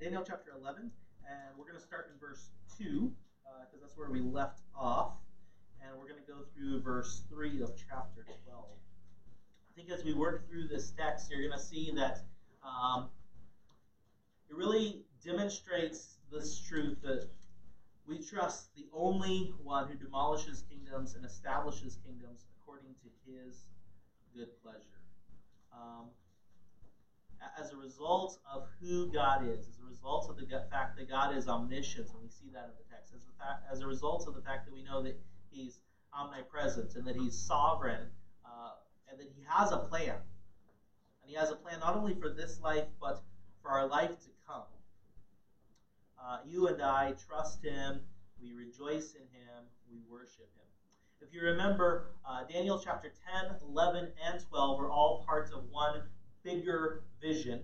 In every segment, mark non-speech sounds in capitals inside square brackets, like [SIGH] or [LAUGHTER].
Daniel chapter 11, and we're going to start in verse 2, because uh, that's where we left off. And we're going to go through verse 3 of chapter 12. I think as we work through this text, you're going to see that um, it really demonstrates this truth that we trust the only one who demolishes kingdoms and establishes kingdoms according to his good pleasure. Um, as a result of who God is, as a result of the fact that God is omniscient, and we see that in the text, as, fact, as a result of the fact that we know that He's omnipresent and that He's sovereign uh, and that He has a plan. And He has a plan not only for this life, but for our life to come. Uh, you and I trust Him, we rejoice in Him, we worship Him. If you remember, uh, Daniel chapter 10, 11, and 12 are all parts of one bigger vision.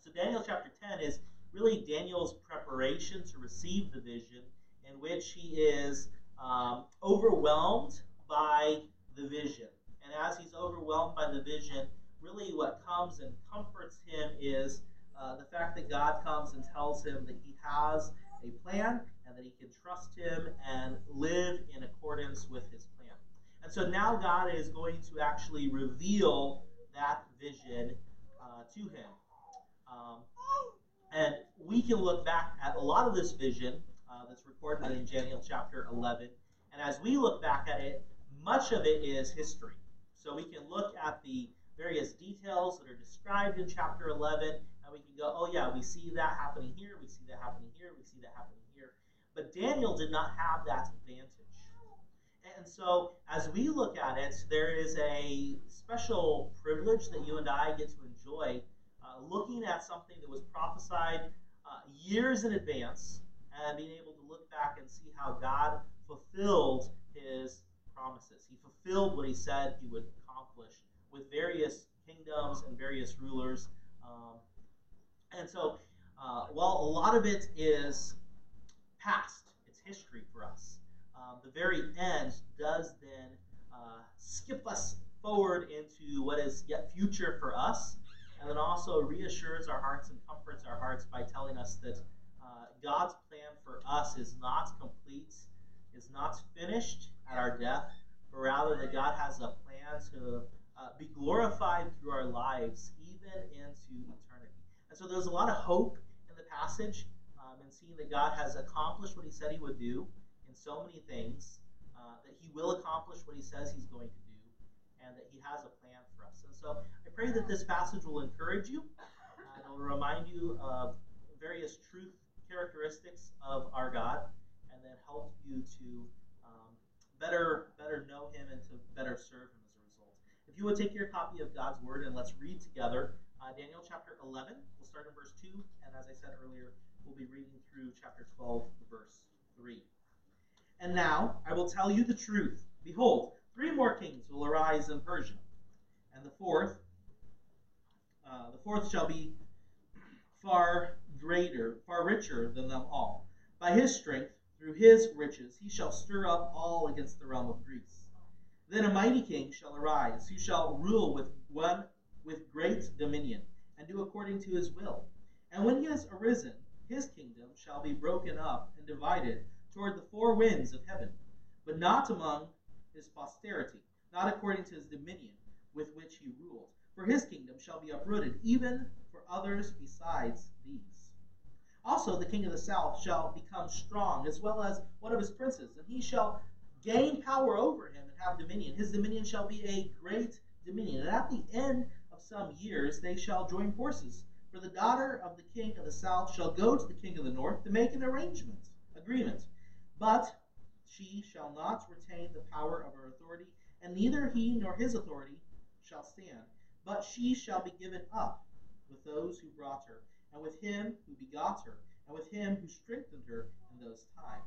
So, Daniel chapter 10 is really Daniel's preparation to receive the vision, in which he is um, overwhelmed by the vision. And as he's overwhelmed by the vision, really what comes and comforts him is uh, the fact that God comes and tells him that he has a plan and that he can trust him and live in accordance with his plan. And so now God is going to actually reveal that vision uh, to him. Um, and we can look back at a lot of this vision uh, that's recorded in Daniel chapter 11. And as we look back at it, much of it is history. So we can look at the various details that are described in chapter 11, and we can go, oh, yeah, we see that happening here, we see that happening here, we see that happening here. But Daniel did not have that advantage. And so, as we look at it, there is a special privilege that you and I get to enjoy uh, looking at something that was prophesied uh, years in advance and being able to look back and see how God fulfilled his promises. He fulfilled what he said he would accomplish with various kingdoms and various rulers. Um, and so, uh, while a lot of it is past, it's history for us um, the very end does then uh, skip us forward into what is yet future for us, and then also reassures our hearts and comforts our hearts by telling us that uh, God's plan for us is not complete, is not finished at our death, but rather that God has a plan to uh, be glorified through our lives, even into eternity. And so there's a lot of hope in the passage, um, and seeing that God has accomplished what He said He would do so many things, uh, that He will accomplish what He says He's going to do, and that He has a plan for us. And so I pray that this passage will encourage you, and it will remind you of various truth characteristics of our God, and then help you to um, better better know Him and to better serve Him as a result. If you would take your copy of God's Word and let's read together uh, Daniel chapter 11. We'll start in verse 2, and as I said earlier, we'll be reading through chapter 12, verse 3. And now I will tell you the truth. Behold, three more kings will arise in Persia, and the fourth, uh, the fourth shall be far greater, far richer than them all. By his strength, through his riches, he shall stir up all against the realm of Greece. Then a mighty king shall arise, who shall rule with one with great dominion, and do according to his will. And when he has arisen, his kingdom shall be broken up and divided toward the four winds of heaven, but not among his posterity, not according to his dominion with which he ruled. For his kingdom shall be uprooted, even for others besides these. Also, the king of the south shall become strong, as well as one of his princes, and he shall gain power over him and have dominion. His dominion shall be a great dominion. And at the end of some years, they shall join forces. For the daughter of the king of the south shall go to the king of the north to make an arrangement, agreement but she shall not retain the power of her authority, and neither he nor his authority shall stand, but she shall be given up with those who brought her, and with him who begot her, and with him who strengthened her in those times.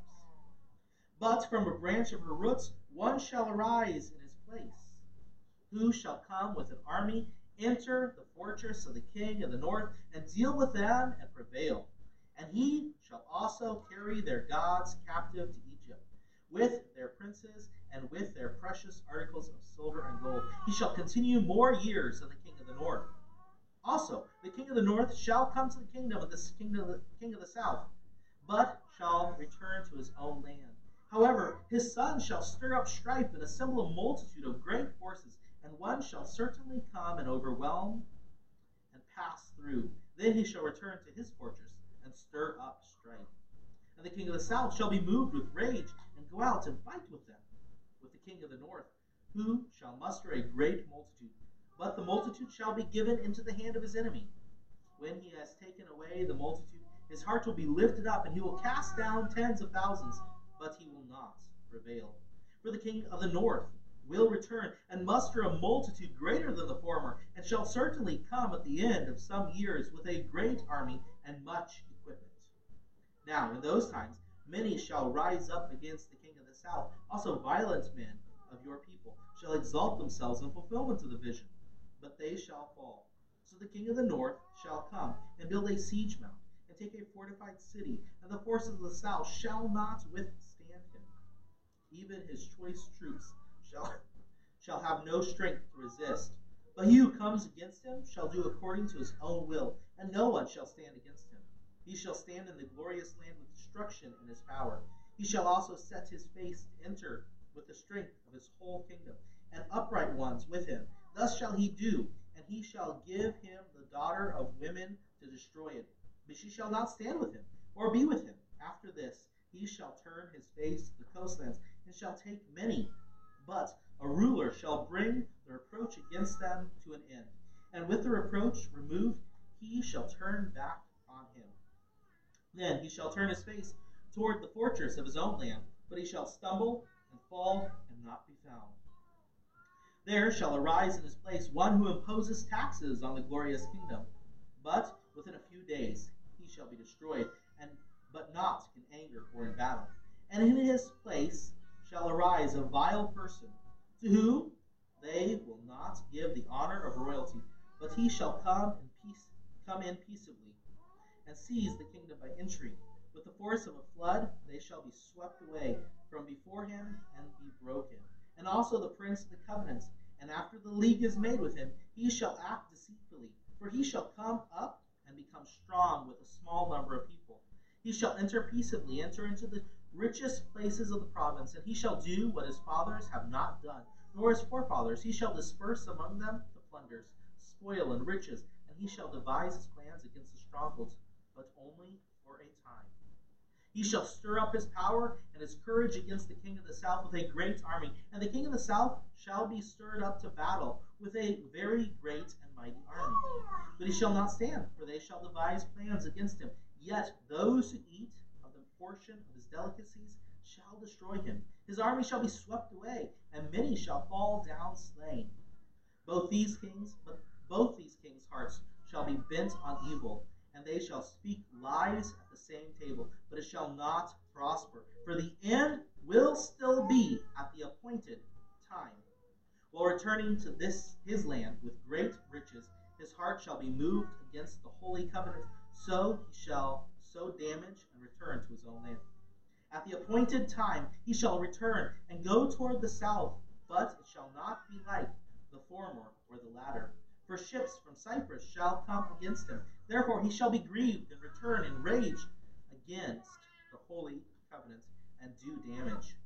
But from a branch of her roots one shall arise in his place, who shall come with an army, enter the fortress of the king of the north, and deal with them and prevail and he shall also carry their gods captive to Egypt, with their princes and with their precious articles of silver and gold. He shall continue more years than the king of the north. Also, the king of the north shall come to the kingdom of the king of the south, but shall return to his own land. However, his son shall stir up strife and assemble a multitude of great forces, and one shall certainly come and overwhelm and pass through. Then he shall return to his fortress and stir up strife. And the king of the south shall be moved with rage and go out and fight with them, with the king of the north, who shall muster a great multitude. But the multitude shall be given into the hand of his enemy. When he has taken away the multitude, his heart will be lifted up, and he will cast down tens of thousands, but he will not prevail. For the king of the north will return and muster a multitude greater than the former, and shall certainly come at the end of some years with a great army and much. Now, in those times, many shall rise up against the king of the south. Also, violent men of your people shall exalt themselves in fulfillment of the vision, but they shall fall. So the king of the north shall come and build a siege mount and take a fortified city, and the forces of the south shall not withstand him. Even his choice troops shall, [LAUGHS] shall have no strength to resist. But he who comes against him shall do according to his own will, and no one shall stand against him. He shall stand in the glorious land with destruction in his power. He shall also set his face to enter with the strength of his whole kingdom, and upright ones with him. Thus shall he do, and he shall give him the daughter of women to destroy it. But she shall not stand with him, or be with him. After this, he shall turn his face to the coastlands, and shall take many. But a ruler shall bring the reproach against them to an end. And with the reproach removed, he shall turn back on him. Then he shall turn his face toward the fortress of his own land, but he shall stumble and fall and not be found. There shall arise in his place one who imposes taxes on the glorious kingdom, but within a few days he shall be destroyed, and but not in anger or in battle. And in his place shall arise a vile person, to whom they will not give the honor of royalty, but he shall come in peace, come in peaceably, and seize the kingdom by intrigue. With the force of a flood, they shall be swept away from before him and be broken. And also the prince of the covenants. And after the league is made with him, he shall act deceitfully, for he shall come up and become strong with a small number of people. He shall enter peaceably, enter into the richest places of the province, and he shall do what his fathers have not done, nor his forefathers. He shall disperse among them the plunders, spoil, and riches, and he shall devise his plans against the strongholds, but only for a time. He shall stir up his power and his courage against the king of the south with a great army, and the king of the south shall be stirred up to battle with a very great and mighty army. But he shall not stand, for they shall devise plans against him. Yet those who eat of the portion of his delicacies shall destroy him. His army shall be swept away, and many shall fall down slain. Both these kings, but both these kings' hearts shall be bent on evil, and they shall speak lies at the same table, but it shall not prosper. For the end will still be at the appointed time. While returning to this his land with great riches, his heart shall be moved against the holy covenant, so he shall so damage and return to his own land. At the appointed time he shall return and go toward the south, but it shall not be like the former or the latter. For ships from Cyprus shall come against him. Therefore he shall be grieved and return in rage against the holy covenant and do damage.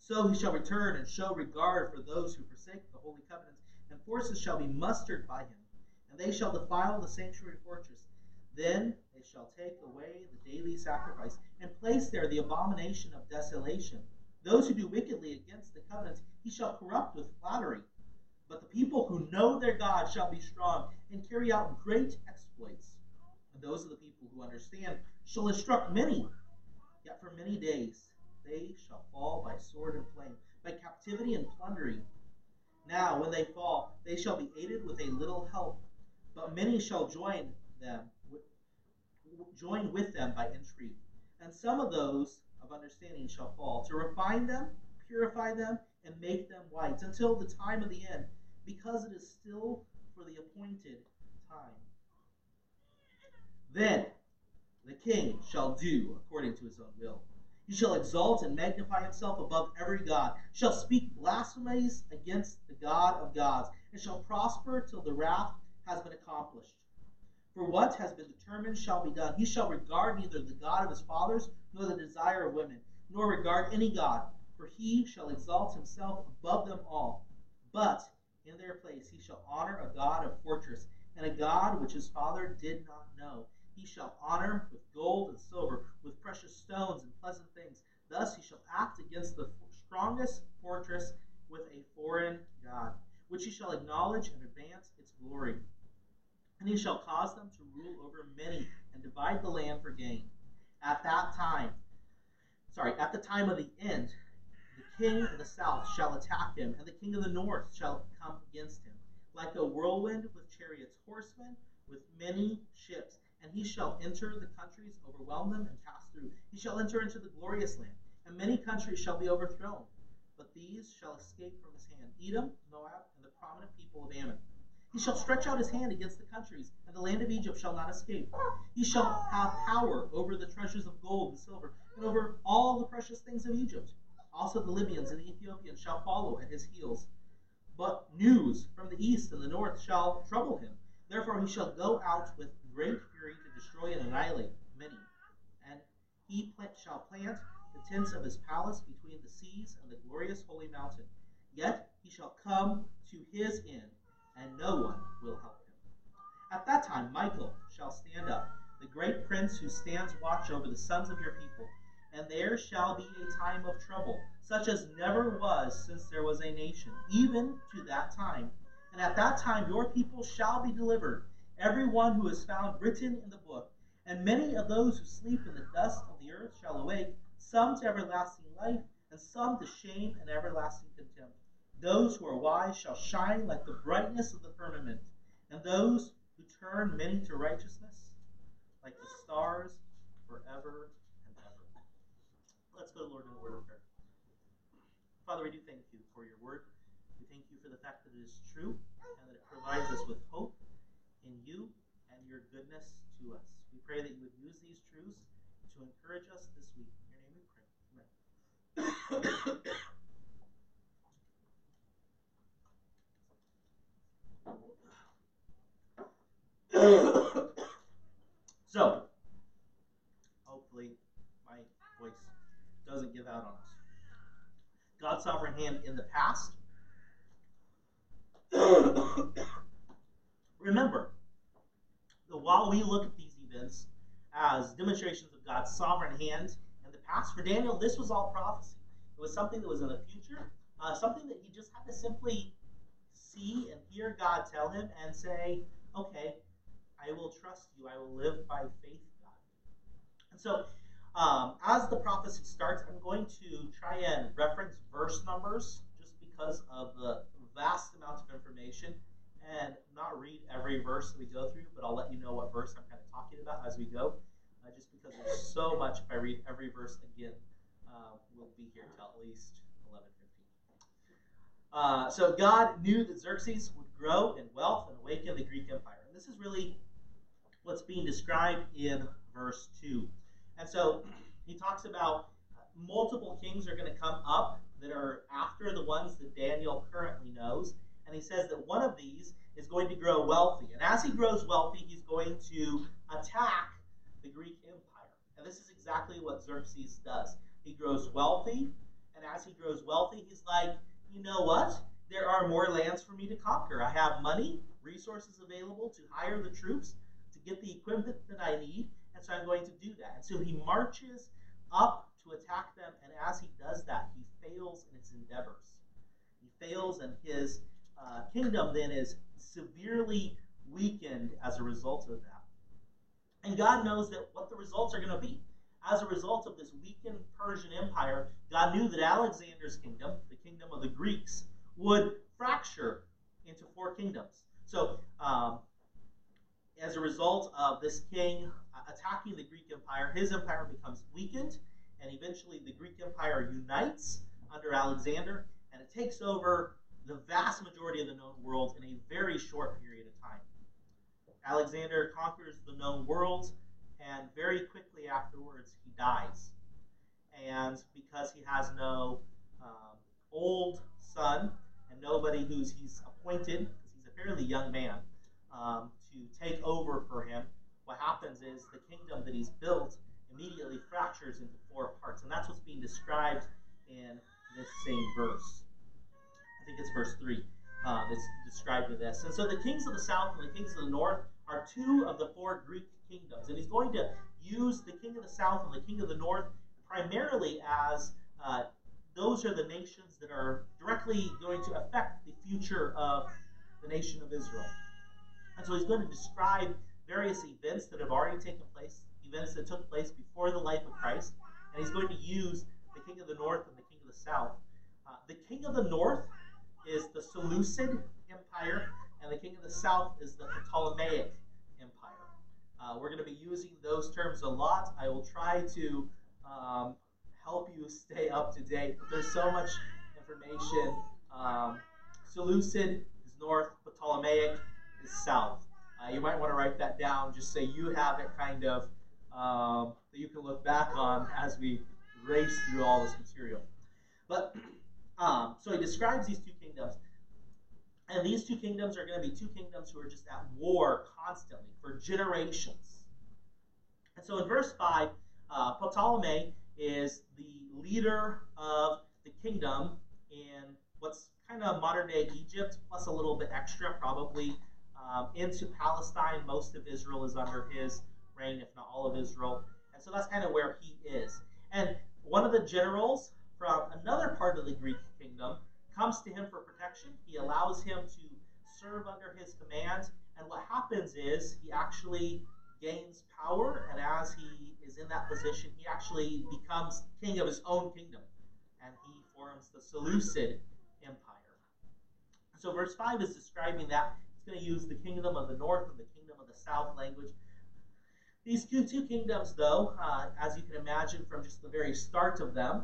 So he shall return and show regard for those who forsake the holy covenant, and forces shall be mustered by him, and they shall defile the sanctuary fortress. Then they shall take away the daily sacrifice, and place there the abomination of desolation. Those who do wickedly against the covenant he shall corrupt with flattery. But the people who know their God shall be strong and carry out great exploits. And those of the people who understand shall instruct many. Yet for many days they shall fall by sword and flame, by captivity and plundering. Now, when they fall, they shall be aided with a little help, but many shall join them, join with them by intrigue. And some of those of understanding shall fall, to refine them, purify them, and make them white, until the time of the end, because it is still for the appointed time. Then the king shall do according to his own will. He shall exalt and magnify himself above every god, shall speak blasphemies against the God of gods, and shall prosper till the wrath has been accomplished. For what has been determined shall be done. He shall regard neither the God of his fathers, nor the desire of women, nor regard any God, for he shall exalt himself above them all. But in their place he shall honor a God of fortress, and a God which his father did not know. He shall honor with gold and silver, with precious stones and pleasant things. Thus he shall act against the strongest fortress with a foreign God, which he shall acknowledge and advance its glory. And he shall cause them to rule over many and divide the land for gain. At that time, sorry, at the time of the end, king of the south shall attack him, and the king of the north shall come against him, like a whirlwind with chariots, horsemen with many ships. And he shall enter the countries, overwhelm them, and pass through. He shall enter into the glorious land, and many countries shall be overthrown. But these shall escape from his hand Edom, Moab, and the prominent people of Ammon. He shall stretch out his hand against the countries, and the land of Egypt shall not escape. He shall have power over the treasures of gold and silver, and over all the precious things of Egypt. Also the Libyans and the Ethiopians shall follow at his heels. But news from the east and the north shall trouble him. Therefore he shall go out with great fury to destroy and annihilate many. And he shall plant the tents of his palace between the seas and the glorious holy mountain. Yet he shall come to his end and no one will help him. At that time, Michael shall stand up, the great prince who stands watch over the sons of your people. And there shall be a time of trouble, such as never was since there was a nation, even to that time. And at that time, your people shall be delivered, every one who is found written in the book. And many of those who sleep in the dust of the earth shall awake, some to everlasting life, and some to shame and everlasting contempt. Those who are wise shall shine like the brightness of the firmament, and those who turn many to righteousness like the stars forever. Lord, in a word of prayer. Father, we do thank you for your word. We thank you for the fact that it is true and that it provides us with hope in you and your goodness to us. We pray that you would use these truths to encourage us this week. In your name we pray. Amen. so, hopefully, my voice doesn't give out on us. God's sovereign hand in the past. [COUGHS] Remember that while we look at these events as demonstrations of God's sovereign hand in the past, for Daniel, this was all prophecy. It was something that was in the future, uh, something that he just had to simply see and hear God tell him and say, okay, I will trust you. I will live by faith, God. And so, um, as the prophecy starts, I'm going to try and reference verse numbers just because of the vast amount of information and not read every verse that we go through, but I'll let you know what verse I'm kind of talking about as we go, uh, just because there's so much. If I read every verse again, uh, we'll be here till at least 11:15. Uh, so God knew that Xerxes would grow in wealth and awaken the Greek Empire, and this is really what's being described in verse 2. And so he talks about multiple kings are going to come up that are after the ones that Daniel currently knows. And he says that one of these is going to grow wealthy. And as he grows wealthy, he's going to attack the Greek Empire. And this is exactly what Xerxes does. He grows wealthy, and as he grows wealthy, he's like, you know what? There are more lands for me to conquer. I have money, resources available to hire the troops, to get the equipment that I need, and so I'm going to do that. And so he marches up to attack them, and as he does that, he fails in his endeavors. He fails, and his uh, kingdom then is severely weakened as a result of that. And God knows that what the results are going to be. As a result of this weakened Persian Empire, God knew that Alexander's kingdom, the kingdom of the Greeks, would fracture into four kingdoms. So um, as a result of this king uh, attacking the Greek Empire, his empire becomes weakened, and eventually the Greek Empire unites under Alexander, and it takes over the vast majority of the known world in a very short period of time. Alexander conquers the known world, and very quickly afterwards he dies. And because he has no um, old son and nobody who's he's appointed, because he's a fairly young man, um, to take over for him, what happens is the kingdom that he's built immediately fractures into four parts. And that's what's being described in this same verse. I think it's verse 3 uh, that's described in this. And so the kings of the south and the kings of the north are two of the four Greek kingdoms. And he's going to use the king of the south and the king of the north primarily as uh, those are the nations that are directly going to affect the future of the nation of Israel. And so he's going to describe various events that have already taken place, events that took place before the life of Christ, and he's going to use the king of the north and the king of the south. Uh, the king of the north is the Seleucid Empire, and the king of the south is the Ptolemaic Empire. Uh, we're going to be using those terms a lot. I will try to um, help you stay up to date, but there's so much information. Um, Seleucid is north, Ptolemaic south. Uh, you might want to write that down just so you have it kind of um, that you can look back on as we race through all this material. But [CLEARS THROAT] um, so he describes these two kingdoms. And these two kingdoms are going to be two kingdoms who are just at war constantly for generations. And so in verse 5, uh, Ptolemy is the leader of the kingdom in what's kind of modern day Egypt, plus a little bit extra, probably um, into Palestine. Most of Israel is under his reign, if not all of Israel. And so that's kind of where he is. And one of the generals from another part of the Greek kingdom comes to him for protection. He allows him to serve under his command. And what happens is he actually gains power, and as he is in that position, he actually becomes king of his own kingdom. And he forms the Seleucid Empire. So, verse 5 is describing that. Going to use the kingdom of the north and the kingdom of the south language. These two, kingdoms, though, uh, as you can imagine from just the very start of them,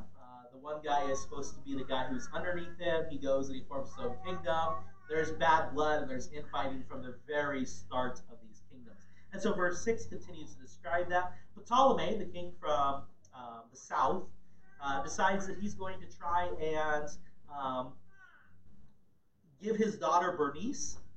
the one guy is supposed to be the guy who's underneath him. He goes and he forms his own kingdom. There's bad blood and there's infighting from the very start of these kingdoms. And so verse 6 continues to describe that. But Ptolemy, the king from um, the south, uh, decides that he's going to try and um, give his daughter Bernice uh,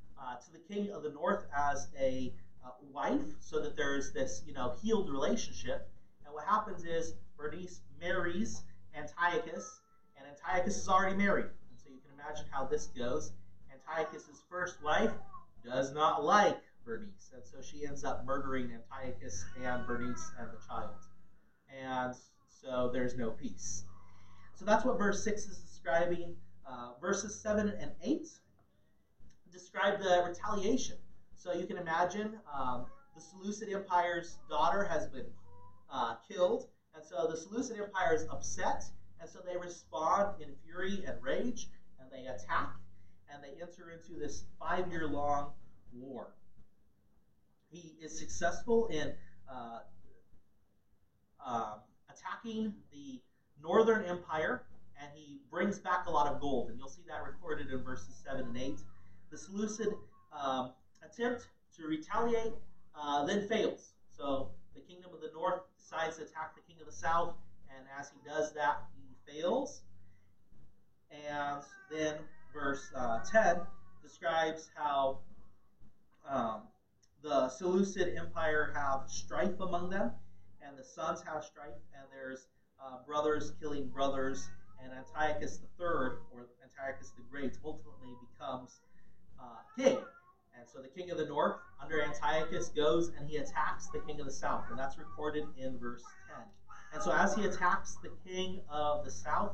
to the king of the north as a uh, wife so that there's this, you know, healed relationship. And what happens is Bernice marries Antiochus, and Antiochus is already married. And so you can imagine how this goes. Antiochus's first wife does not like Bernice, and so she ends up murdering Antiochus and Bernice and the child. And so there's no peace. So that's what verse 6 is describing. Uh, verses 7 and 8 describe the retaliation. So you can imagine um, the Seleucid Empire's daughter has been uh, killed, and so the Seleucid Empire is upset, and so they respond in fury and rage, and they attack, and they enter into this five year long war. He is successful in uh, uh, attacking the northern empire, and he brings back a lot of gold, and you'll see that recorded in verses 7 and 8. The Seleucid um, attempt to retaliate uh, then fails. So the kingdom of the north decides to attack the king of the south, and as he does that, he fails. And then verse uh, 10 describes how um, the Seleucid Empire have strife among them, and the sons have strife, and there's uh, brothers killing brothers, and Antiochus III, or Antiochus the Great, ultimately becomes uh, king. And so the king of the north, under Antiochus, goes and he attacks the king of the south. And that's recorded in verse 10. And so as he attacks the king of the south,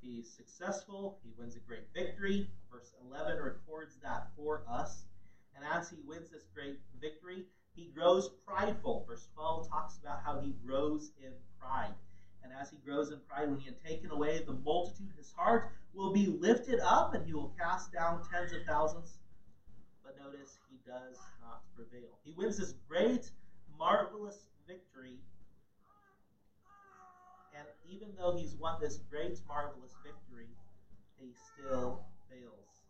he's successful. He wins a great victory. Verse 11 records that for us. And as he wins this great victory, he grows prideful. Verse 12 talks about how he grows in pride. And as he grows in pride, when he had taken away the multitude, his heart will be lifted up, and he will cast down tens of thousands but notice he does not prevail. He wins this great, marvelous victory. And even though he's won this great, marvelous victory, he still fails.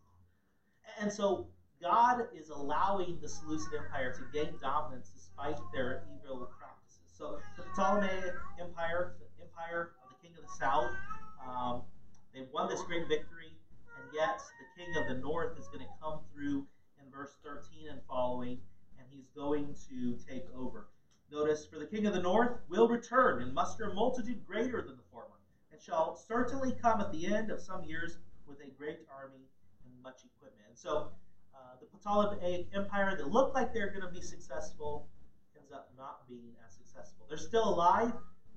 And so God is allowing the Seleucid Empire to gain dominance despite their evil practices. So the Ptolemaic Empire, empire of the king of the south, um, they've won this great victory, and yet the king of the north is going to come through in verse 13 and following, and he's going to take over. Notice, for the king of the north will return and muster a multitude greater than the former, and shall certainly come at the end of some years with a great army and much equipment. And so, uh, the Ptolemaic Empire that looked like they're going to be successful ends up not being as successful. They're still alive.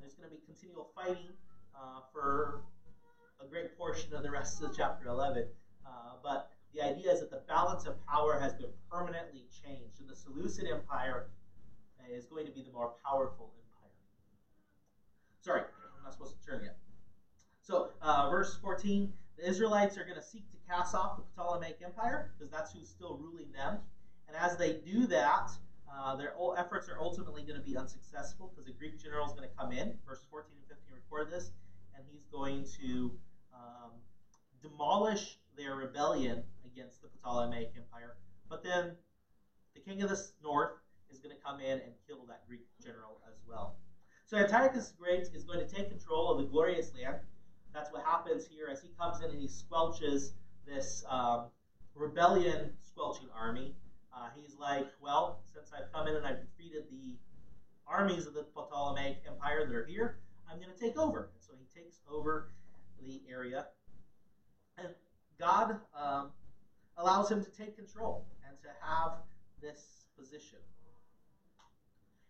There's going to be continual fighting uh, for a great portion of the rest of chapter 11. Uh, but the idea is that the balance of power has been permanently changed, and the Seleucid Empire is going to be the more powerful empire. Sorry, I'm not supposed to turn yet. So, uh, verse 14 the Israelites are going to seek to cast off the Ptolemaic Empire because that's who's still ruling them. And as they do that, uh, their efforts are ultimately going to be unsuccessful because the Greek general is going to come in. Verse 14 and 15 record this, and he's going to um, demolish their rebellion against the Ptolemaic Empire. But then the king of the north is going to come in and kill that Greek general as well. So Antiochus the Great is going to take control of the glorious land. That's what happens here as he comes in and he squelches this um, rebellion squelching army. Uh, he's like, well, since I've come in and I've defeated the armies of the Ptolemaic Empire that are here, I'm going to take over. So he takes over the area. And God um, allows him to take control and to have this position.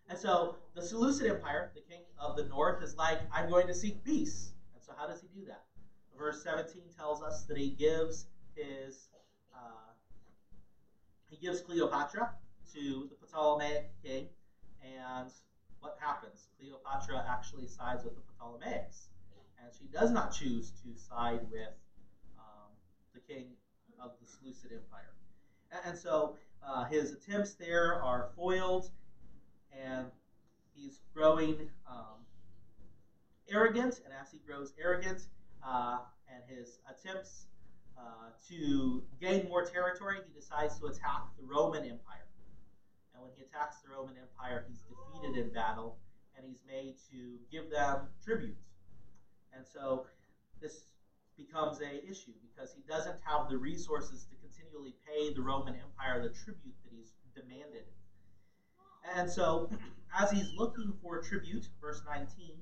And so the Seleucid Empire, the king of the north, is like, I'm going to seek peace. And so how does he do that? Verse 17 tells us that he gives his uh, he gives Cleopatra to the Ptolemaic king, and what happens? Cleopatra actually sides with the Ptolemaics, and she does not choose to side with um, the king of the Seleucid Empire. And, and so uh, his attempts there are foiled, and he's growing um, arrogant, and as he grows arrogant, uh, and his attempts uh, to gain more territory, he decides to attack the Roman Empire. And when he attacks the Roman Empire, he's defeated in battle, and he's made to give them tribute. And so this becomes a issue because he doesn't have the resources to continually pay the Roman Empire the tribute that he's demanded. And so, [CLEARS THROAT] as he's looking for tribute, verse 19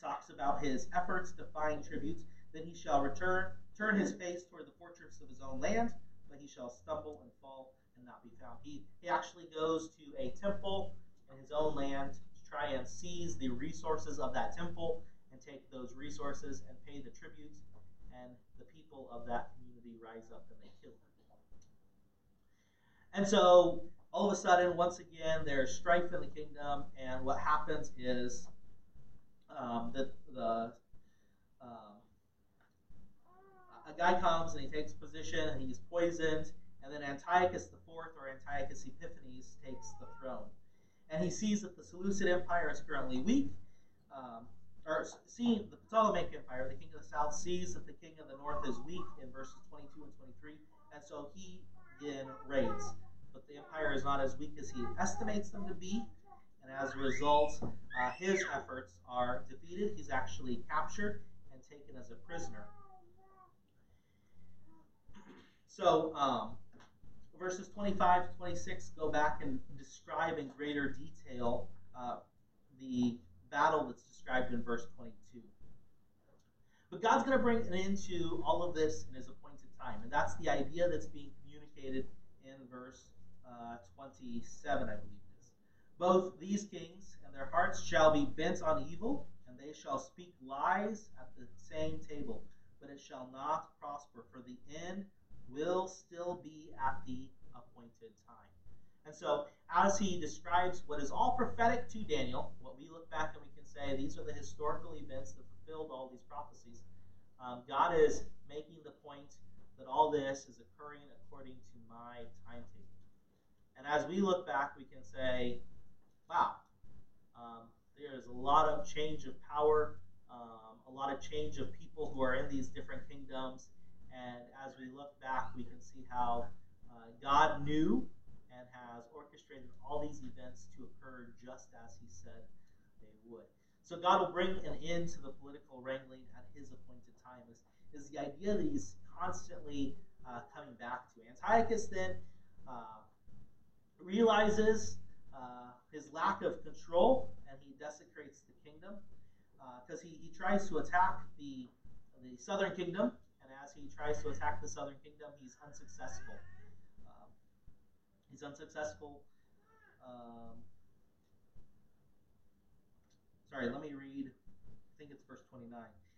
talks about his efforts to find tribute. Then he shall return, turn his face toward the fortress of his own land, but he shall stumble and fall and not be found. He, he actually goes to a temple in his own land to try and seize the resources of that temple and take those resources and pay the tribute. And the people of that community rise up and they kill him. And so all of a sudden, once again, there's strife in the kingdom, and what happens is um, that the um, a guy comes and he takes position and he's poisoned, and then Antiochus IV or Antiochus Epiphanes takes the throne. And he sees that the Seleucid Empire is currently weak, um, or seeing the Ptolemaic Empire, the king of the south, sees that the king of the north is weak in verses 22 and 23, and so he again raids. But the empire is not as weak as he estimates them to be, and as a result, uh, his efforts are defeated. He's actually captured and taken as a prisoner. So, um, verses 25 to 26 go back and describe in greater detail uh, the battle that's described in verse 22. But God's going to bring an end to all of this in his appointed time. And that's the idea that's being communicated in verse uh, 27, I believe it is. Both these kings and their hearts shall be bent on evil, and they shall speak lies at the same table, but it shall not prosper, for the end will still be at the appointed time. And so, as he describes what is all prophetic to Daniel, what we look back and we can say these are the historical events that fulfilled all these prophecies, um, God is making the point that all this is occurring according to my timetable. And as we look back, we can say, wow, um, there is a lot of change of power, um, a lot of change of people who are in these different kingdoms. And as we look back, we can see how uh, God knew and has orchestrated all these events to occur just as He said they would. So God will bring an end to the political wrangling at His appointed time. Is, is the idea that He's constantly uh, coming back to. Antiochus then uh, realizes uh, his lack of control and he desecrates the kingdom because uh, he, he tries to attack the, the southern kingdom. And as he tries to attack the southern kingdom, he's unsuccessful. Um, he's unsuccessful. Um, sorry, let me read. I think it's verse 29.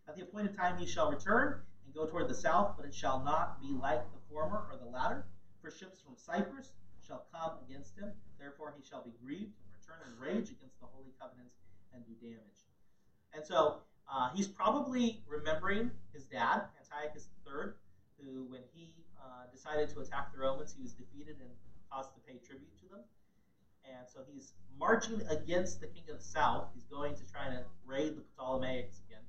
At the appointed time he shall return and go toward the south, but it shall not be like the former or the latter. For ships from Cyprus shall come against him. Therefore he shall be grieved and return in rage against the holy covenants and do damage. And so uh, he's probably remembering his dad, Antiochus III, who, when he uh, decided to attack the Romans, he was defeated and caused to pay tribute to them. And so he's marching against the king of the south. He's going to try to raid the Ptolemaics again.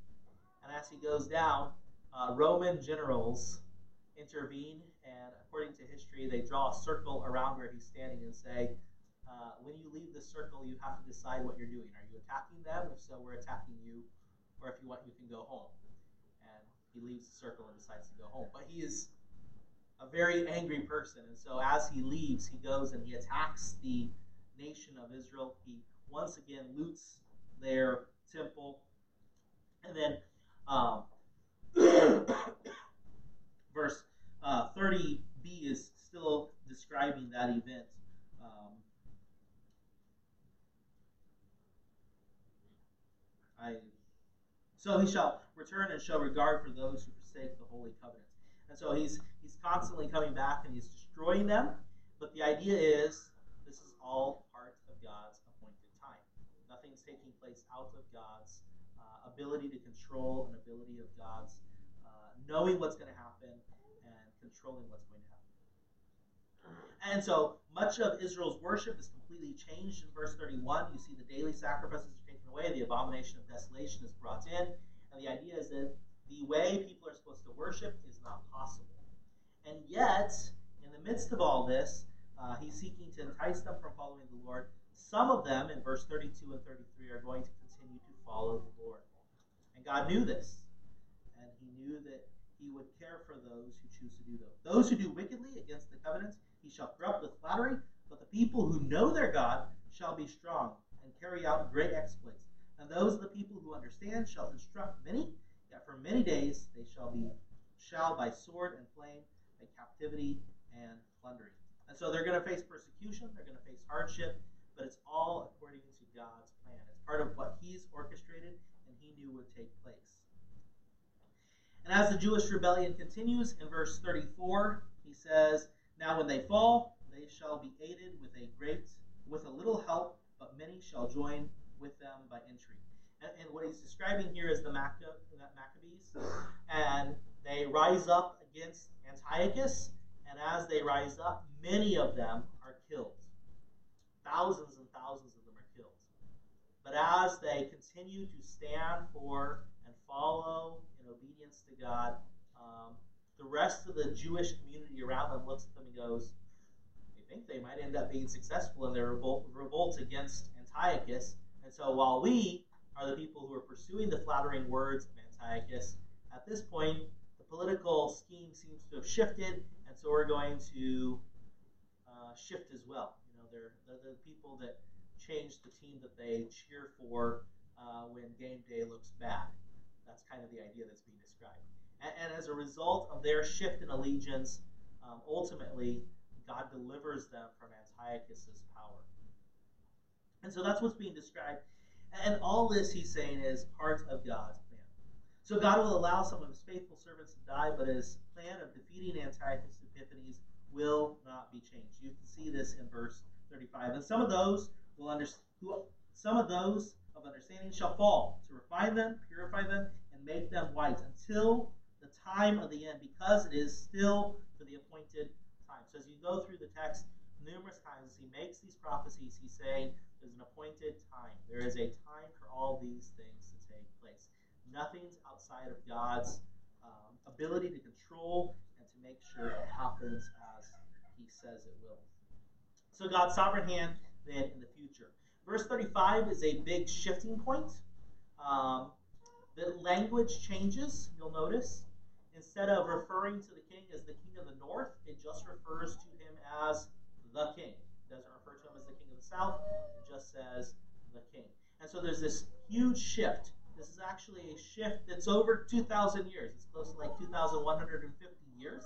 And as he goes down, uh, Roman generals intervene, and according to history, they draw a circle around where he's standing and say, uh, when you leave the circle, you have to decide what you're doing. Are you attacking them? If so, we're attacking you. Or if you want, you can go home. He leaves the circle and decides to go home. But he is a very angry person. And so as he leaves, he goes and he attacks the nation of Israel. He once again loots their temple. And then um, [COUGHS] verse uh, 30b is still describing that event. Um, I, so he shall return and show regard for those who forsake the holy covenant. And so he's he's constantly coming back and he's destroying them. But the idea is this is all part of God's appointed time. Nothing's taking place out of God's uh, ability to control and ability of God's uh, knowing what's going to happen and controlling what's going to happen. And so much of Israel's worship is completely changed in verse 31. You see the daily sacrifices are taken away, the abomination of desolation is brought in, the idea is that the way people are supposed to worship is not possible. And yet, in the midst of all this, uh, he's seeking to entice them from following the Lord. Some of them, in verse 32 and 33, are going to continue to follow the Lord. And God knew this. And he knew that he would care for those who choose to do those. Those who do wickedly against the covenants, he shall corrupt with flattery. But the people who know their God shall be strong and carry out great exploits. And those of the people who understand shall instruct many. Yet for many days they shall be shall by sword and flame, by captivity and plundering. And so they're going to face persecution, they're going to face hardship, but it's all according to God's plan. It's part of what He's orchestrated and He knew would take place. And as the Jewish rebellion continues in verse 34, he says, Now when they fall, they shall be aided with a great, with a little help, but many shall join with them by entry. And, and what he's describing here is the Maccabees, and they rise up against Antiochus, and as they rise up, many of them are killed. Thousands and thousands of them are killed. But as they continue to stand for and follow in obedience to God, um, the rest of the Jewish community around them looks at them and goes, they think they might end up being successful in their revolt, revolt against Antiochus. And so while we are the people who are pursuing the flattering words of Antiochus, at this point, the political scheme seems to have shifted, and so we're going to uh, shift as well. You know, they're, they're the people that change the team that they cheer for uh, when game day looks bad. That's kind of the idea that's being described. And, and as a result of their shift in allegiance, um, ultimately, God delivers them from Antiochus's power. And so that's what's being described. And all this he's saying is part of God's plan. So God will allow some of his faithful servants to die, but his plan of defeating Antiochus Epiphanes will not be changed. You can see this in verse 35. And some of those will understand some of those of understanding shall fall to refine them, purify them, and make them white until the time of the end, because it is still for the appointed time. So as you go through the text numerous times, he makes these prophecies, he's saying there's an appointed time. There is a time for all these things to take place. Nothing's outside of God's um, ability to control and to make sure it happens as he says it will. So God's sovereign hand then in the future. Verse 35 is a big shifting point. Um, the language changes, you'll notice. Instead of referring to the king as the king of the north, it just refers to him as the king, doesn't refer to him as the king of the south, it just says the king. And so there's this huge shift. This is actually a shift that's over 2,000 years. It's close to like 2,150 years.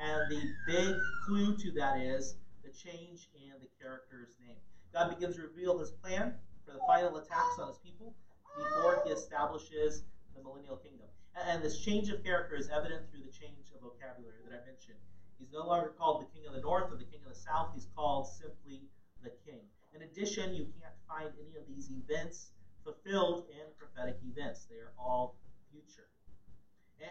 And the big clue to that is the change in the character's name. God begins to reveal his plan for the final attacks on his people before he establishes the millennial kingdom. And this change of character is evident through the change of vocabulary that I mentioned. He's no longer called the king of the north or the king of the south, he's called simply the king. In addition, you can't find any of these events fulfilled in prophetic events, they are all future.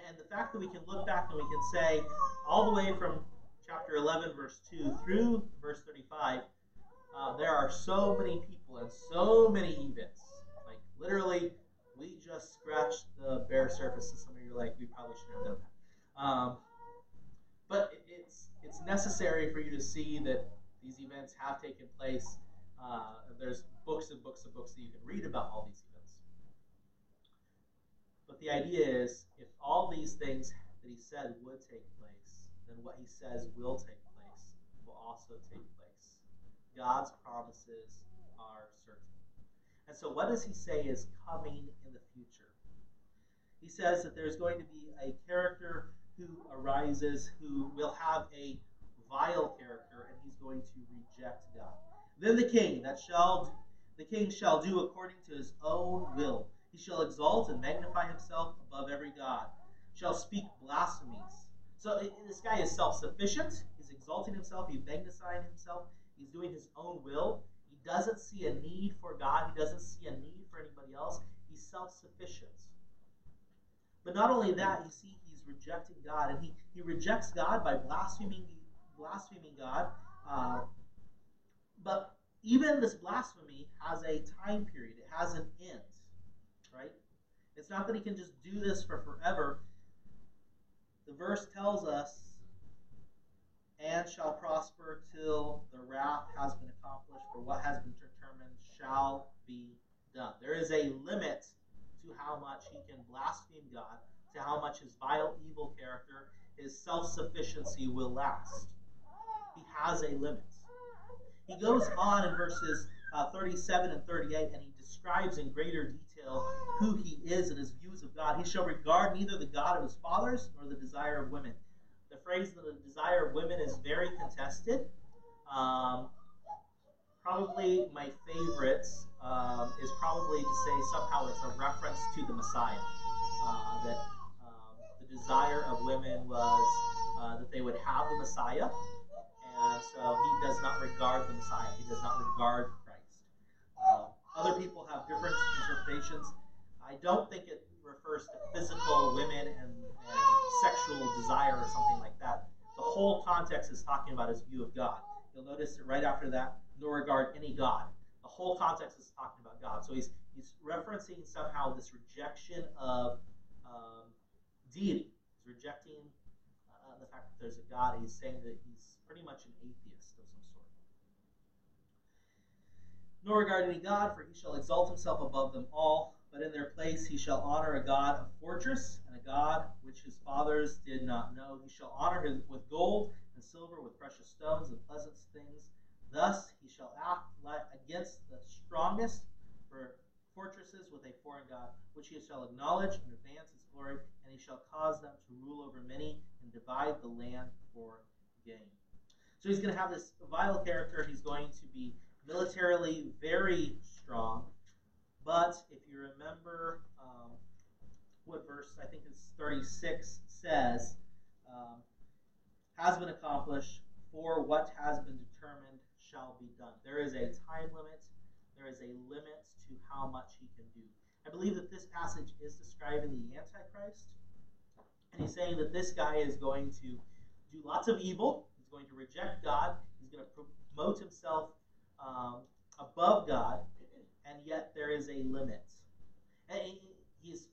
And the fact that we can look back and we can say, all the way from chapter 11, verse 2 through verse 35, uh, there are so many people and so many events. Like, literally, we just scratched the bare surface. And some of you are like, we probably should have done that. Um, but it's, it's necessary for you to see that these events have taken place. Uh, there's books and books and books that you can read about all these events. But the idea is if all these things that he said would take place, then what he says will take place will also take place. God's promises are certain. And so, what does he say is coming in the future? He says that there's going to be a character who arises who will have a vile character and he's going to reject God. Then the king that shall the king shall do according to his own will. He shall exalt and magnify himself above every god, shall speak blasphemies. So this guy is self-sufficient. He's exalting himself. He's magnifying himself. He's doing his own will. He doesn't see a need for God. He doesn't see a need for anybody else. He's self-sufficient. But not only that, you see, he's rejecting God, and he, he rejects God by blaspheming blaspheming God. Uh, but even this blasphemy has a time period. It has an end, right? It's not that he can just do this for forever. The verse tells us, and shall prosper till the wrath has been accomplished, for what has been determined shall be done. There is a limit to how much he can blaspheme God, to how much his vile, evil character, his self sufficiency will last. He has a limit. He goes on in verses uh, 37 and 38, and he describes in greater detail who he is and his views of God. He shall regard neither the God of his fathers nor the desire of women. The phrase the desire of women is very contested. Um, probably my favorite um, is probably to say somehow it's a reference to the Messiah. Uh, that um, the desire of women was uh, that they would have the Messiah, and so he does not regard the Messiah. He does not regard Christ. Uh, other people have different interpretations. I don't think it refers to physical women and, and sexual desire or something like that. The whole context is talking about his view of God. You'll notice that right after that, nor regard any God. The whole context is talking about God. So he's he's referencing somehow this rejection of um, deity. He's rejecting uh, the fact that there's a God. He's saying that he's pretty much an atheist of some sort. Nor regard any God, for he shall exalt himself above them all. But in their place he shall honor a God of fortress, and a God which his fathers did not know. He shall honor him with gold and silver, with precious stones and pleasant things. Thus he shall act against the strongest for fortresses with a foreign God, which he shall acknowledge and advance his glory, and he shall cause them to rule over many and divide the land for gain. So he's going to have this vile character. He's going to be militarily very strong. But if you remember um, what verse, I think it's 36, says, um, has been accomplished, for what has been determined shall be done. There is a time limit, there is a limit to how much he can do. I believe that this passage is describing the Antichrist, and he's saying that this guy is going to do lots of evil, going to reject God, he's going to promote himself um, above God, and yet there is a limit. And his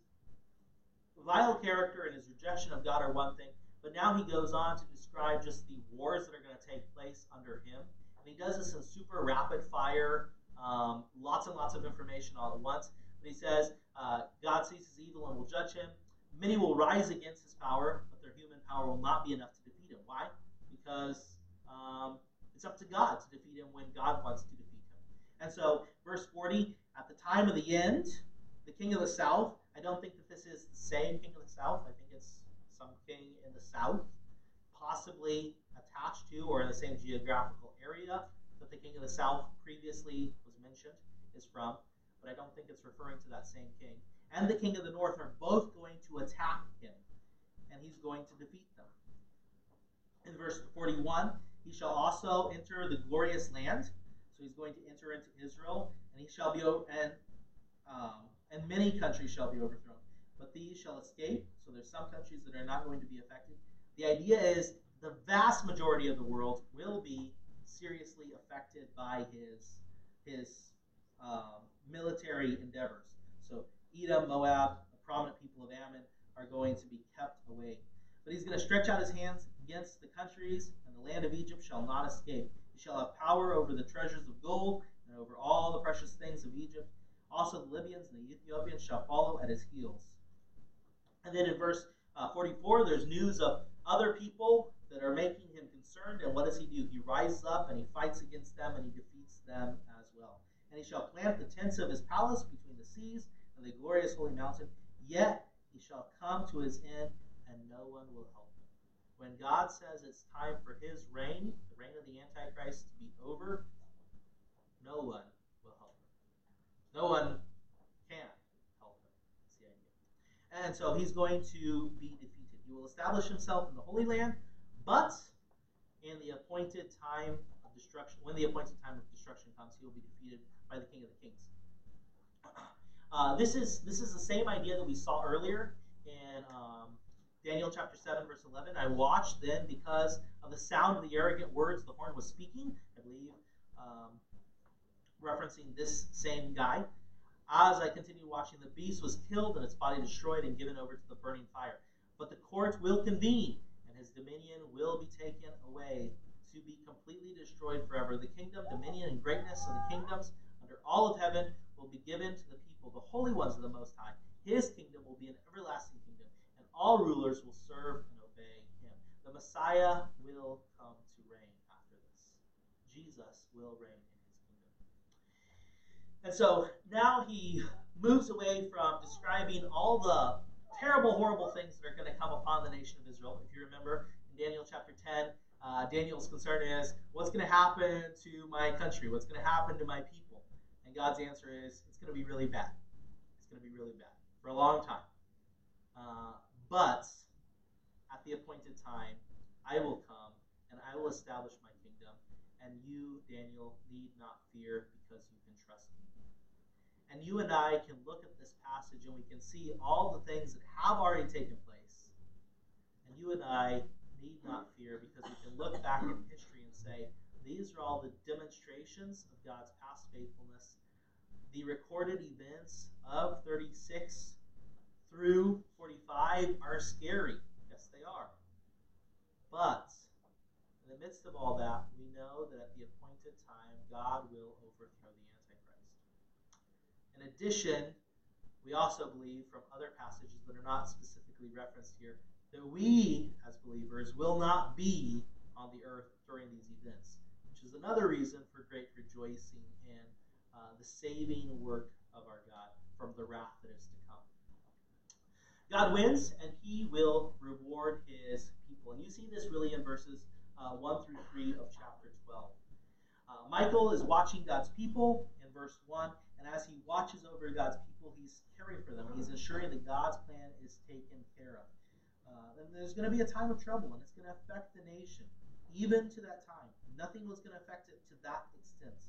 vile character and his rejection of God are one thing, but now he goes on to describe just the wars that are going to take place under him. And he does this in super rapid fire, um, lots and lots of information all at once. But he says, uh, God sees his evil and will judge him. Many will rise against his power, but their human power will not be enough to defeat him. Why? Because um, It's up to God to defeat him when God wants to defeat him. And so, verse 40, at the time of the end, the king of the south, I don't think that this is the same king of the south. I think it's some king in the south, possibly attached to or in the same geographical area that the king of the south previously was mentioned is from, but I don't think it's referring to that same king. And the king of the north are both going to attack him, and he's going to defeat them. In verse 41, he shall also enter the glorious land. So he's going to enter into Israel, and he shall be and um, and many countries shall be overthrown, but these shall escape. So there's some countries that are not going to be affected. The idea is the vast majority of the world will be seriously affected by his his um, military endeavors. So Edom, Moab, the prominent people of Ammon are going to be kept away. But he's going to stretch out his hands against the countries, and the land of Egypt shall not escape. He shall have power over the treasures of gold and over all the precious things of Egypt. Also, the Libyans and the Ethiopians shall follow at his heels. And then in verse uh, 44, there's news of other people that are making him concerned. And what does he do? He rises up and he fights against them and he defeats them as well. And he shall plant the tents of his palace between the seas and the glorious holy mountain. Yet he shall come to his end, and no one will help. When God says it's time for his reign, the reign of the Antichrist, to be over, no one will help him. No one can help him. That's the idea. And so he's going to be defeated. He will establish himself in the Holy Land, but in the appointed time of destruction, when the appointed time of destruction comes, he will be defeated by the King of the Kings. [CLEARS THROAT] Uh, this is this is the same idea that we saw earlier in um, Daniel chapter 7, verse 11. I watched then because of the sound of the arrogant words the horn was speaking. I believe um, referencing this same guy. As I continued watching, the beast was killed and its body destroyed and given over to the burning fire. But the court will convene, and his dominion will be taken away to be completely destroyed forever. The kingdom, dominion, and greatness of the kingdoms under all of heaven will be given to the people, the holy ones of the Most High. His kingdom will be an everlasting all rulers will serve and obey him. The Messiah will come to reign after this. Jesus will reign in his kingdom. and so now he moves away from describing all the terrible, horrible things that are going to come upon the nation of Israel. If you remember in Daniel chapter 10, uh, Daniel's concern is what's going to happen to my country? What's going to happen to my people? And God's answer is it's going to be really bad. It's going to be really bad for a long time. Uh, but at the appointed time, I will come and I will establish my kingdom, and you, Daniel, need not fear because you can trust me. And you and I can look at this passage and we can see all the things that have already taken place. And you and I need not fear because we can look back in history and say, these are all the demonstrations of God's past faithfulness. The recorded events of 36 through 45 are scary. Yes, they are. But in the midst of all that, we know that at the appointed time, God will overthrow the Antichrist. in addition, we also believe from other passages that are not specifically referenced here that we, as believers, will not be on the earth during these events, which is another reason for great rejoicing in uh, the saving work of our God from the wrath that is to come. God wins, and he will reward his people. And you see this really in verses uh, 1 through 3 of chapter 12. Uh, Michael is watching God's people in verse 1, and as he watches over God's people, he's caring for them. He's ensuring that God's plan is taken care of. Uh, and there's going to be a time of trouble, and it's going to affect the nation, even to that time. Nothing was going to affect it to that extent.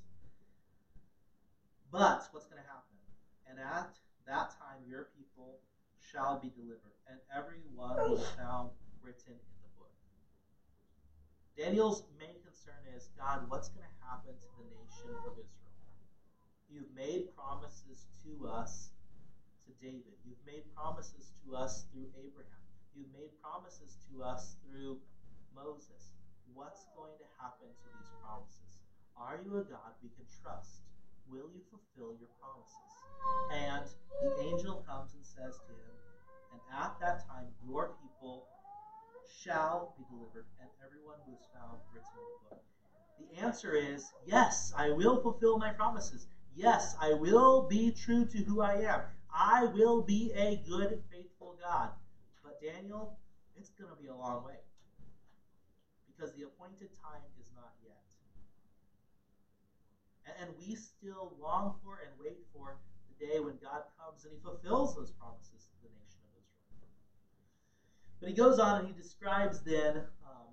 But what's going to happen? And at that time, your people shall be delivered, and everyone will be found written in the book. Daniel's main concern is God, what's going to happen to the nation of Israel? You've made promises to us, to David. You've made promises to us through Abraham. You've made promises to us through Moses. What's going to happen to these promises? Are you a God we can trust? Will you fulfill your promises? And the angel comes and says to him, And at that time your people shall be delivered, and everyone who is found written in the book. The answer is yes, I will fulfill my promises. Yes, I will be true to who I am. I will be a good, faithful God. But Daniel, it's going to be a long way because the appointed time is not yet. And we still long for and wait for the day when God comes and he fulfills those promises to the nation of Israel. But he goes on and he describes then um,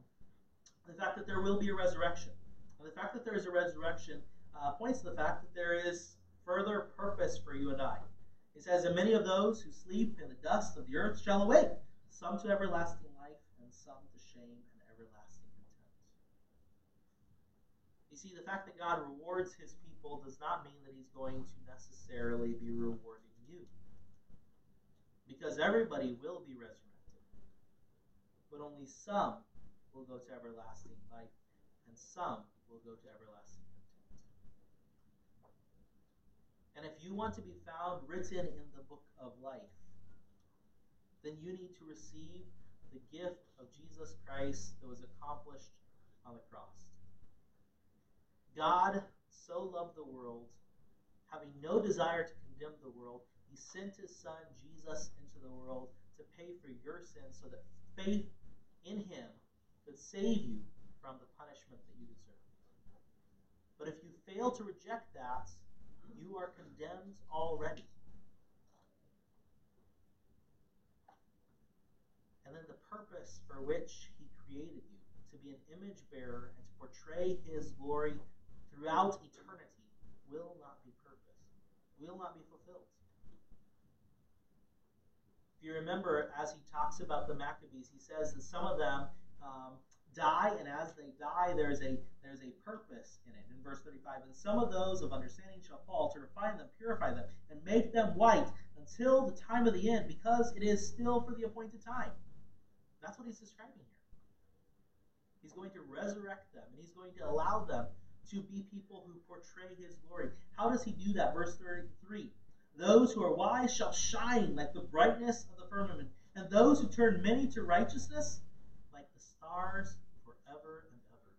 the fact that there will be a resurrection. And the fact that there is a resurrection uh, points to the fact that there is further purpose for you and I. He says, And many of those who sleep in the dust of the earth shall awake, some to everlasting life, and some to shame and everlasting contempt. You see, the fact that God rewards his people does not mean that he's going to necessarily be rewarding you. Because everybody will be resurrected, but only some will go to everlasting life, and some will go to everlasting contempt. And if you want to be found written in the book of life, then you need to receive the gift of Jesus Christ that was accomplished on the cross. God so loved the world, having no desire to condemn the world, he sent his son Jesus into the world to pay for your sins so that faith in him could save you from the punishment that you deserve. But if you fail to reject that, you are condemned already. And then the purpose for which he created you, to be an image bearer and to portray his glory throughout eternity, will not be purposed, will not be fulfilled. If you remember, as he talks about the Maccabees, he says that some of them um, die, and as they die, there's a there's a purpose in it. In verse 35, and some of those of understanding shall fall to refine them, purify them, and make them white until the time of the end, because it is still for the appointed time. That's what he's describing here. He's going to resurrect them, and he's going to allow them to be people who portray his glory. How does he do that? Verse 33 Those who are wise shall shine like the brightness of the firmament, and those who turn many to righteousness like the stars forever and ever.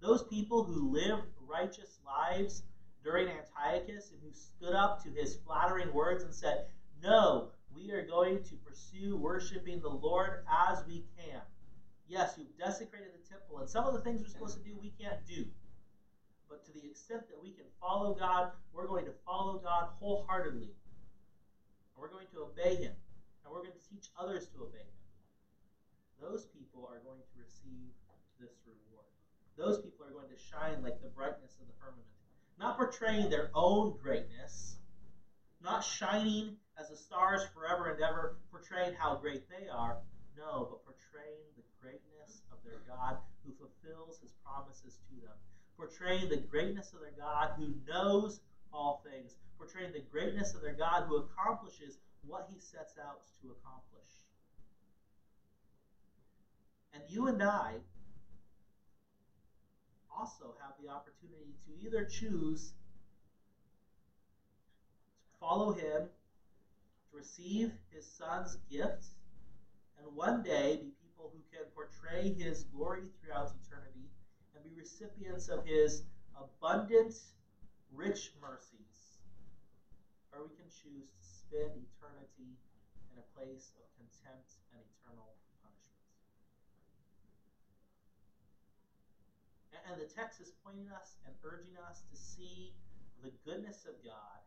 Those people who lived righteous lives during Antiochus and who stood up to his flattering words and said, No, we are going to pursue worshiping the Lord as we can. Yes, you've desecrated the temple, and some of the things we're supposed to do we can't do. But to the extent that we can follow God, we're going to follow God wholeheartedly. And we're going to obey Him. And we're going to teach others to obey Him. Those people are going to receive this reward. Those people are going to shine like the brightness of the firmament. Not portraying their own greatness, not shining as the stars forever and ever, portraying how great they are. No, but portraying the greatness of their God who fulfills his promises to them. Portraying the greatness of their God who knows all things. Portraying the greatness of their God who accomplishes what he sets out to accomplish. And you and I also have the opportunity to either choose to follow him, to receive his son's gift, and one day be people who can portray his glory throughout eternity and be recipients of his abundant, rich mercies. Or we can choose to spend eternity in a place of contempt and eternal punishment. And the text is pointing us and urging us to see the goodness of God,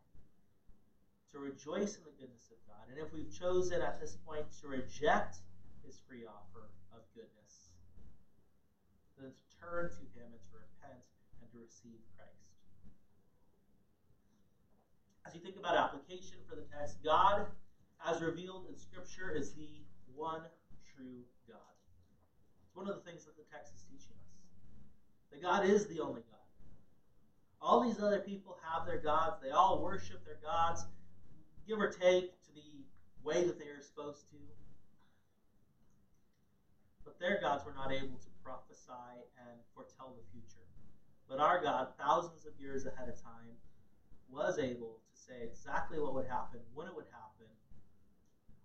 to rejoice in the goodness of God. And if we've chosen at this point to reject his free offer of goodness, then turn to him and to repent and to receive Christ. As you think about application for the text, God, as revealed in Scripture, is the one true God. It's one of the things that the text is teaching us. That God is the only God. All these other people have their gods. They all worship their gods, give or take to the way that they are supposed to. But their gods were not able to prophesy and foretell the future. But our God, thousands of years ahead of time, was able to say exactly what would happen, when it would happen,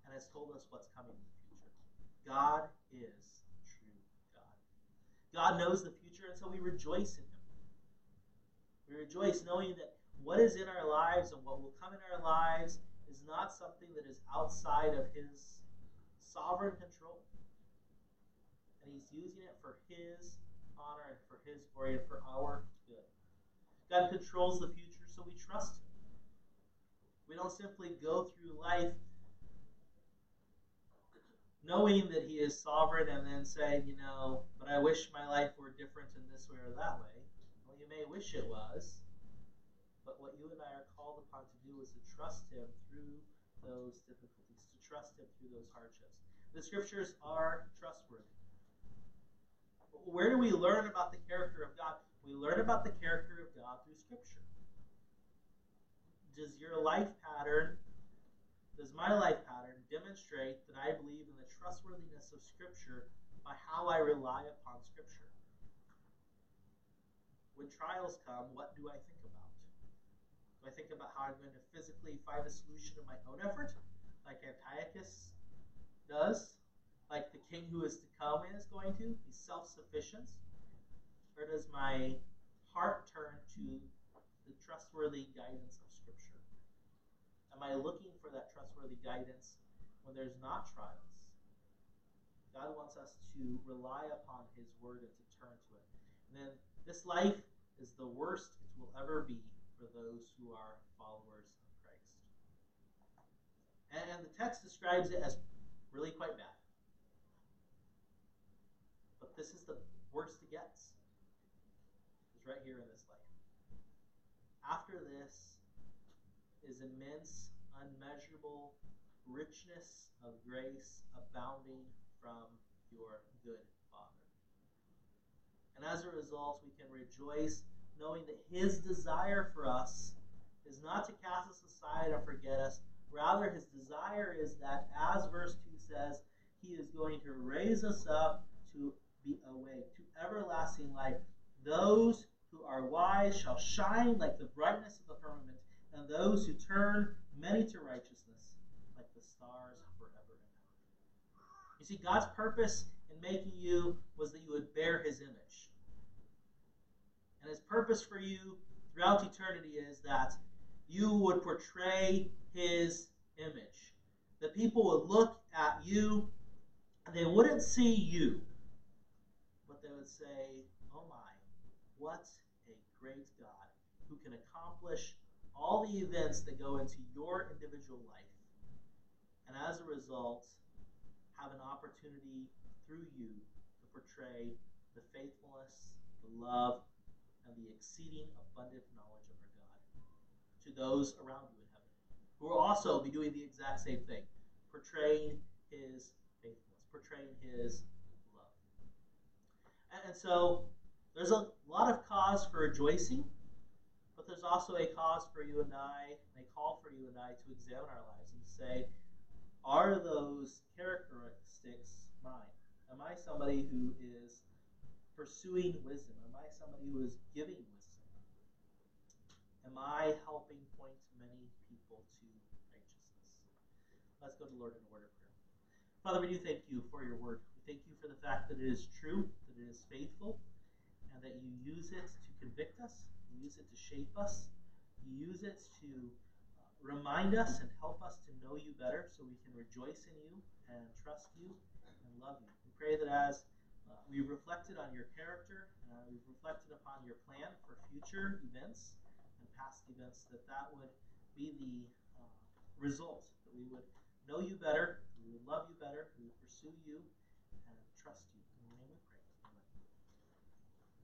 and has told us what's coming in the future. God is true God. God knows the future, and so we rejoice in Him. We rejoice knowing that what is in our lives and what will come in our lives is not something that is outside of His sovereign control. And He's using it for His honor and for His glory and for our good. God controls the future, so we trust Him. We don't simply go through life knowing that He is sovereign and then saying, you know, but I wish my life were different in this way or that way. Well, you may wish it was, but what you and I are called upon to do is to trust Him through those difficulties, to trust Him through those hardships. The scriptures are trustworthy. Where do we learn about the character of God? We learn about the character of God through Scripture. Does your life pattern, does my life pattern demonstrate that I believe in the trustworthiness of Scripture by how I rely upon Scripture? When trials come, what do I think about? Do I think about how I'm going to physically find a solution in my own effort, like Antiochus does? Like the king who is to come and is going to? He's self sufficient? Or does my heart turn to the trustworthy guidance of Scripture? Am I looking for that trustworthy guidance when there's not trials? God wants us to rely upon His Word and to turn to it. And then this life is the worst it will ever be for those who are followers of Christ. And the text describes it as really quite bad this is the worst it gets. It's right here in this life. After this is immense, unmeasurable richness of grace abounding from your good Father. And as a result, we can rejoice knowing that His desire for us is not to cast us aside or forget us. Rather, His desire is that, as verse 2 says, He is going to raise us up to be to everlasting life. Those who are wise shall shine like the brightness of the firmament, and those who turn many to righteousness like the stars forever and ever. You see, God's purpose in making you was that you would bear his image. And his purpose for you throughout eternity is that you would portray his image. That people would look at you and they wouldn't see you would say, Oh my, what a great God who can accomplish all the events that go into your individual life. And as a result, have an opportunity through you to portray the faithfulness, the love, and the exceeding abundant knowledge of our God to those around you in heaven, who will also be doing the exact same thing, portraying his faithfulness, portraying his and so there's a lot of cause for rejoicing, but there's also a cause for you and I, a call for you and I to examine our lives and say, are those characteristics mine? Am I somebody who is pursuing wisdom? Am I somebody who is giving wisdom? Am I helping point many people to righteousness? Let's go to Lord in of prayer. Father, we do thank you for your word. We thank you for the fact that it is true, it is faithful, and that you use it to convict us, use it to shape us, use it to uh, remind us and help us to know you better so we can rejoice in you and trust you and love you. We pray that as uh, we've reflected on your character, uh, we've reflected upon your plan for future events and past events, that that would be the uh, result, that we would know you better, we would love you better, we would pursue you and trust you.